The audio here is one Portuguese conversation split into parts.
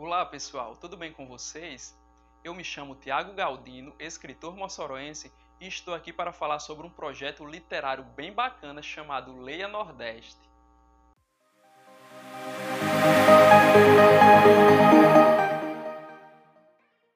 Olá pessoal, tudo bem com vocês? Eu me chamo Tiago Galdino, escritor moçoroense, e estou aqui para falar sobre um projeto literário bem bacana chamado Leia Nordeste.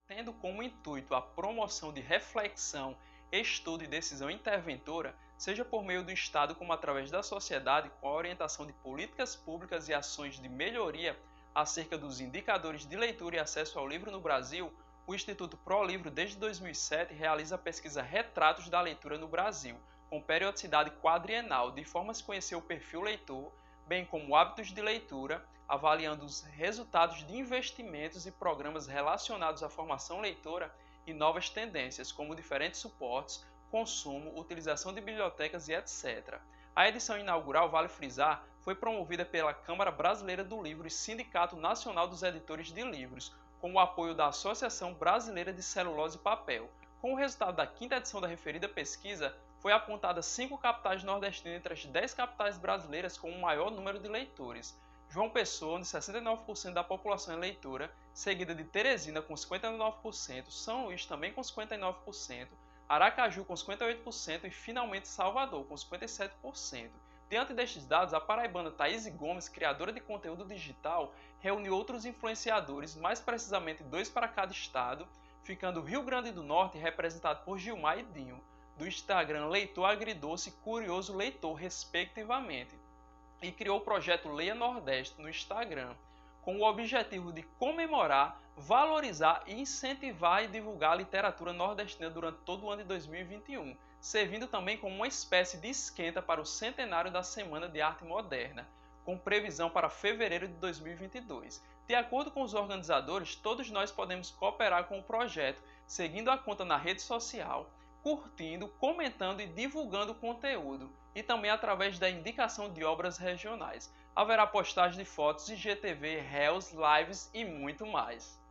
Tendo como intuito a promoção de reflexão, estudo e decisão interventora, seja por meio do Estado como através da sociedade, com a orientação de políticas públicas e ações de melhoria acerca dos indicadores de leitura e acesso ao livro no Brasil, o Instituto Pro Livro, desde 2007, realiza a pesquisa Retratos da Leitura no Brasil, com periodicidade quadrienal, de forma a se conhecer o perfil leitor, bem como hábitos de leitura, avaliando os resultados de investimentos e programas relacionados à formação leitora e novas tendências, como diferentes suportes, consumo, utilização de bibliotecas e etc. A edição inaugural, vale frisar, foi promovida pela Câmara Brasileira do Livro e Sindicato Nacional dos Editores de Livros, com o apoio da Associação Brasileira de Celulose e Papel. Com o resultado da quinta edição da referida pesquisa, foi apontada cinco capitais nordestinas entre as dez capitais brasileiras com o maior número de leitores. João Pessoa, onde 69% da população é leitora, seguida de Teresina com 59%, São Luís também com 59%, Aracaju com 58% e finalmente Salvador com 57%. Diante destes dados, a paraibana Thaís Gomes, criadora de conteúdo digital, reuniu outros influenciadores, mais precisamente dois para cada estado, ficando o Rio Grande do Norte representado por Gilmar e Dinho, do Instagram Leitor Agridoce e Curioso Leitor, respectivamente, e criou o projeto Leia Nordeste no Instagram, com o objetivo de comemorar, valorizar e incentivar e divulgar a literatura nordestina durante todo o ano de 2021, servindo também como uma espécie de esquenta para o centenário da Semana de Arte Moderna, com previsão para fevereiro de 2022. De acordo com os organizadores, todos nós podemos cooperar com o projeto, seguindo a conta na rede social, curtindo, comentando e divulgando o conteúdo, e também através da indicação de obras regionais haverá postagem de fotos de GTV, réus, lives e muito mais.